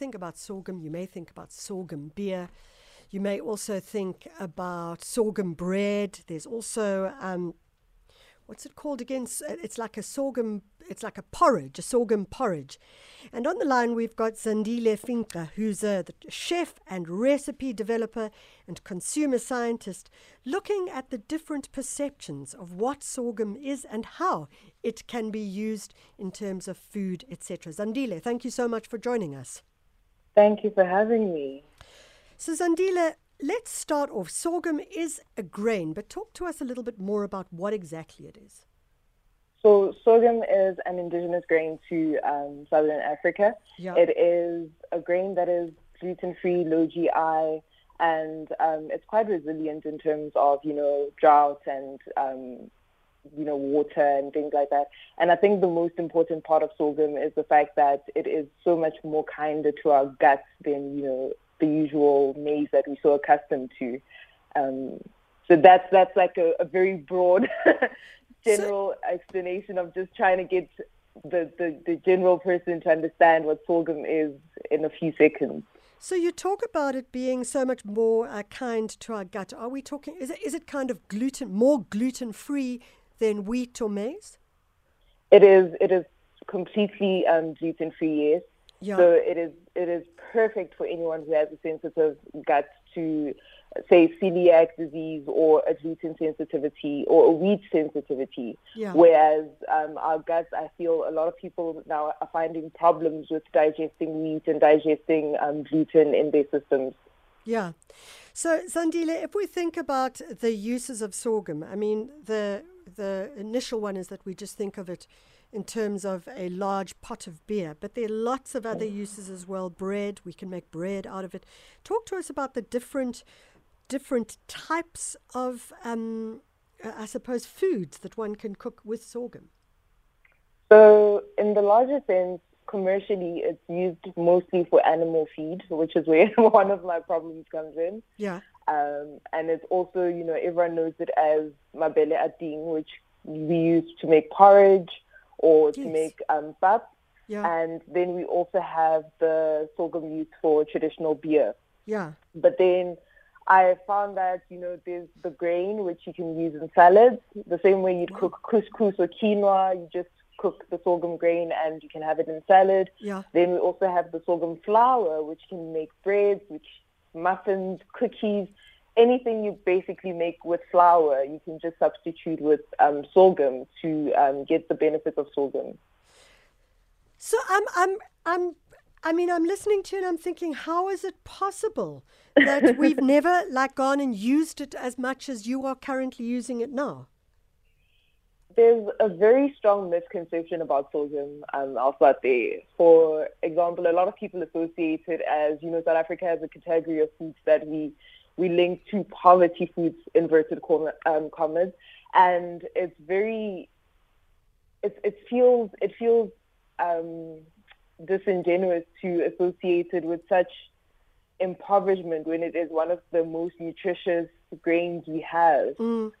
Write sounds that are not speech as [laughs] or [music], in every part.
think about sorghum, you may think about sorghum beer. You may also think about sorghum bread. There's also um, what's it called again? It's like a sorghum, it's like a porridge, a sorghum porridge. And on the line, we've got Zandile Finxa, who's a chef and recipe developer and consumer scientist, looking at the different perceptions of what sorghum is and how it can be used in terms of food, etc. Zandile, thank you so much for joining us. Thank you for having me. So, Zandile, Let's start off. Sorghum is a grain, but talk to us a little bit more about what exactly it is. So sorghum is an indigenous grain to um, southern Africa. Yep. It is a grain that is gluten-free, low GI, and um, it's quite resilient in terms of you know drought and um, you know water and things like that. And I think the most important part of sorghum is the fact that it is so much more kinder to our guts than you know the usual maize that we're so accustomed to. Um, so that's that's like a, a very broad [laughs] general so, explanation of just trying to get the, the, the general person to understand what sorghum is in a few seconds. So you talk about it being so much more uh, kind to our gut. Are we talking? Is it is it kind of gluten more gluten free than wheat or maize? It is. It is completely um, gluten free. Yes. Yeah. So it is it is perfect for anyone who has a sensitive gut to say celiac disease or a gluten sensitivity or a wheat sensitivity. Yeah. Whereas um, our guts, I feel a lot of people now are finding problems with digesting wheat and digesting um, gluten in their systems. Yeah. So, Zandile, if we think about the uses of sorghum, I mean, the the initial one is that we just think of it in terms of a large pot of beer, but there are lots of other uses as well. Bread, we can make bread out of it. Talk to us about the different different types of, um, I suppose, foods that one can cook with sorghum. So, in the larger sense, commercially, it's used mostly for animal feed, which is where [laughs] one of my problems comes in. Yeah. Um, and it's also, you know, everyone knows it as mabele ating, which we use to make porridge or yes. to make um, pap. Yeah. And then we also have the sorghum used for traditional beer. Yeah. But then I found that, you know, there's the grain, which you can use in salads. The same way you'd cook couscous or quinoa, you just cook the sorghum grain and you can have it in salad. Yeah. Then we also have the sorghum flour, which can make breads, which muffins, cookies anything you basically make with flour, you can just substitute with um, sorghum to um, get the benefits of sorghum. So I'm, I'm, I'm, I mean, I'm listening to you and I'm thinking, how is it possible that [laughs] we've never like gone and used it as much as you are currently using it now? There's a very strong misconception about sorghum. Um, there. For example, a lot of people associate it as, you know, South Africa has a category of foods that we we link to poverty foods, inverted um, commas, and it's very, it, it feels, it feels um, disingenuous to associate it with such impoverishment when it is one of the most nutritious grains we have. Mm.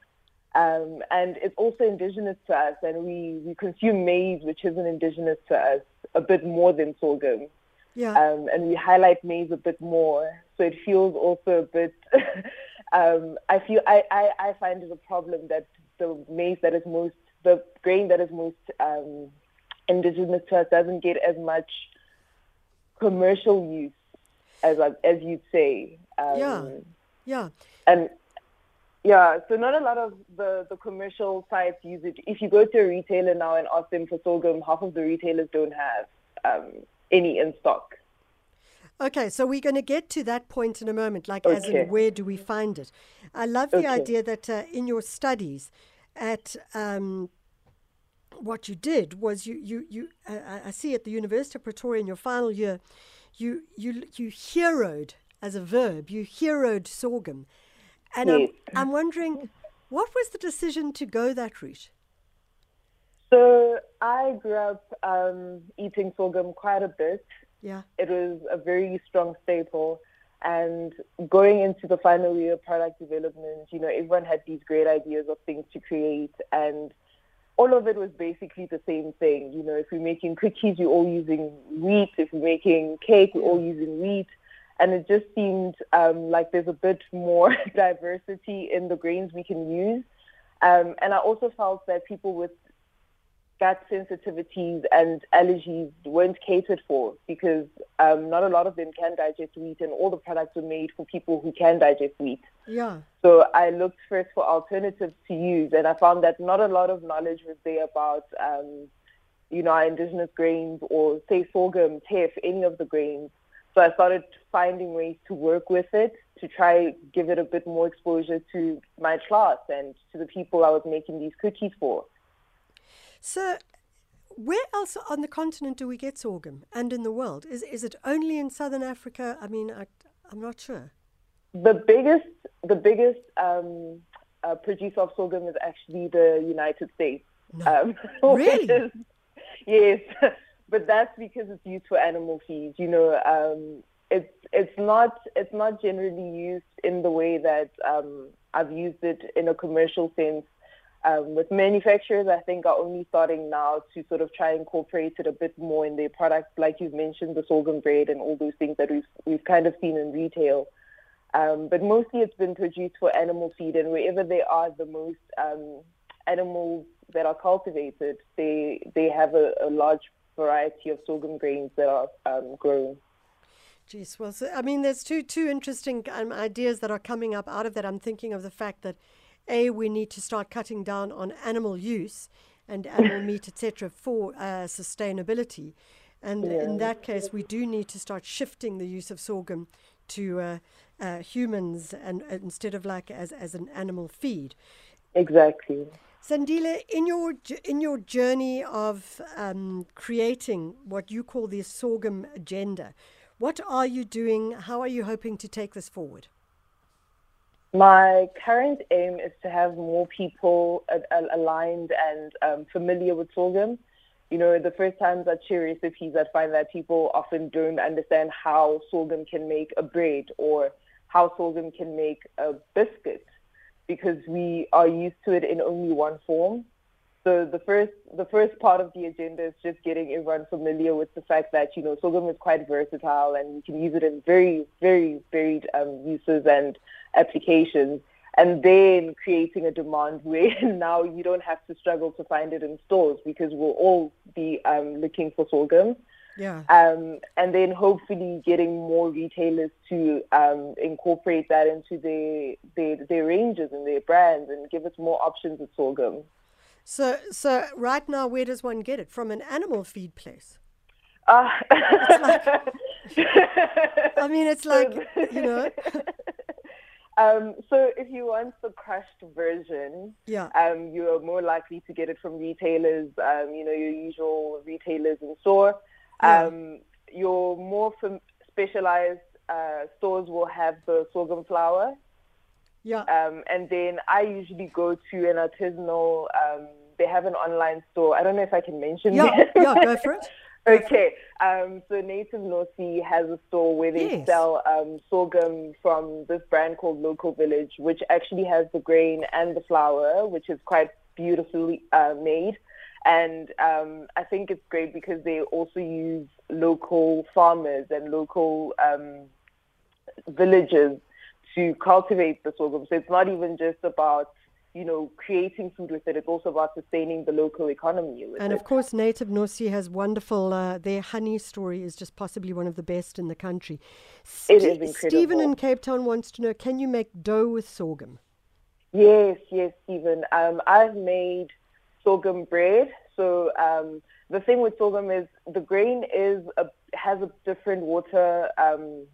Um, and it's also indigenous to us, and we, we consume maize, which isn't indigenous to us, a bit more than sorghum. Yeah. Um, and we highlight maize a bit more. So it feels also a bit, [laughs] um, I feel, I, I, I find it a problem that the maize that is most, the grain that is most um, indigenous to us doesn't get as much commercial use as, as you'd say. Um, yeah. Yeah. And yeah, so not a lot of the, the commercial sites use it. If you go to a retailer now and ask them for sorghum, half of the retailers don't have um, any in stock. Okay, so we're going to get to that point in a moment, like okay. as in where do we find it? I love the okay. idea that uh, in your studies, at um, what you did was you you you uh, I see at the University of Pretoria in your final year, you you you heroed as a verb, you heroed sorghum, and yes. I'm I'm wondering, what was the decision to go that route? So I grew up um, eating sorghum quite a bit. Yeah. It was a very strong staple. And going into the final year of product development, you know, everyone had these great ideas of things to create. And all of it was basically the same thing. You know, if we're making cookies, we're all using wheat. If we're making cake, we're all using wheat. And it just seemed um, like there's a bit more [laughs] diversity in the grains we can use. Um, and I also felt that people with gut sensitivities and allergies weren't catered for because um, not a lot of them can digest wheat, and all the products were made for people who can digest wheat. Yeah. So I looked first for alternatives to use, and I found that not a lot of knowledge was there about, um, you know, our indigenous grains or say sorghum, teff, any of the grains. So I started finding ways to work with it to try give it a bit more exposure to my class and to the people I was making these cookies for. So, where else on the continent do we get sorghum and in the world? Is, is it only in southern Africa? I mean, I, am not sure. The biggest, the biggest um, uh, producer of sorghum is actually the United States. No. Um, [laughs] really? Is, yes, [laughs] but that's because it's used for animal feed. You know, um, it's it's not it's not generally used in the way that um, I've used it in a commercial sense um, with manufacturers, I think are only starting now to sort of try and incorporate it a bit more in their products, like you've mentioned, the sorghum bread and all those things that we've we've kind of seen in retail. Um, but mostly, it's been produced for animal feed, and wherever there are the most um, animals that are cultivated, they they have a, a large variety of sorghum grains that are um, grown. Geez, well, so, I mean, there's two two interesting um, ideas that are coming up out of that. I'm thinking of the fact that a, we need to start cutting down on animal use and animal [laughs] meat, etc., for uh, sustainability. And yeah. in that case, we do need to start shifting the use of sorghum to uh, uh, humans and instead of like as, as an animal feed. Exactly. Zandile, in your in your journey of um, creating what you call the sorghum agenda, what are you doing? How are you hoping to take this forward? My current aim is to have more people aligned and um, familiar with sorghum. You know, the first times I share recipes, I find that people often don't understand how sorghum can make a bread or how sorghum can make a biscuit because we are used to it in only one form. So the first the first part of the agenda is just getting everyone familiar with the fact that you know sorghum is quite versatile and you can use it in very very varied um, uses and applications. And then creating a demand [laughs] where now you don't have to struggle to find it in stores because we'll all be um, looking for sorghum. Yeah. Um, and then hopefully getting more retailers to um, incorporate that into their, their their ranges and their brands and give us more options of sorghum. So, so right now, where does one get it from? An animal feed place? Uh, like, [laughs] I mean, it's like you know. [laughs] Um, so if you want the crushed version, yeah. um, you are more likely to get it from retailers, um, you know, your usual retailers in store. Yeah. Um, your more fam- specialized uh, stores will have the sorghum flour. Yeah. Um, and then I usually go to an artisanal, um, they have an online store. I don't know if I can mention Yeah, yeah, [laughs] go for it. Okay, um, so Native Nosi has a store where they yes. sell um, sorghum from this brand called Local Village, which actually has the grain and the flour, which is quite beautifully uh, made. And um, I think it's great because they also use local farmers and local um, villages to cultivate the sorghum. So it's not even just about you know, creating food with it. It's also about sustaining the local economy. and it. of course, Native Nosi has wonderful. Uh, their honey story is just possibly one of the best in the country. It is incredible. Stephen in Cape Town wants to know: Can you make dough with sorghum? Yes, yes, Stephen. Um, I've made sorghum bread. So um, the thing with sorghum is the grain is a, has a different water. Um,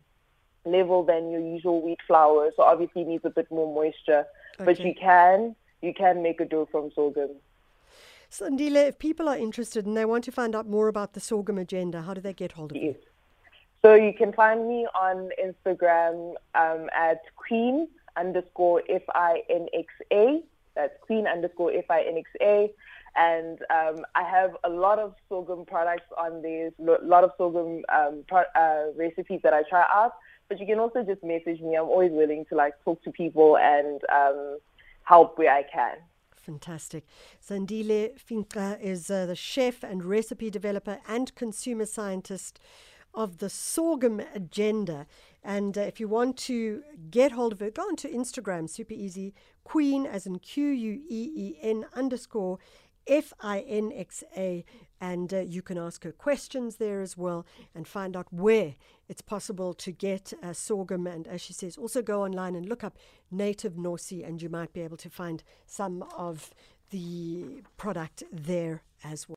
level than your usual wheat flour so obviously needs a bit more moisture Okay. But you can you can make a dough from sorghum. Zandile, if people are interested and they want to find out more about the sorghum agenda, how do they get hold of yes. you? So you can find me on Instagram um, at queen underscore F I N X A. That's queen underscore F I N X A. And um, I have a lot of sorghum products on there, a lot of sorghum um, pro- uh, recipes that I try out. But you can also just message me. I'm always willing to like talk to people and um, help where I can. Fantastic. Zandile Finxa is uh, the chef and recipe developer and consumer scientist of the sorghum agenda. And uh, if you want to get hold of her, go onto Instagram, super easy, queen as in Q U E E N underscore F I N X A. And uh, you can ask her questions there as well and find out where it's possible to get uh, sorghum. And as she says, also go online and look up native Nosi, and you might be able to find some of the product there as well.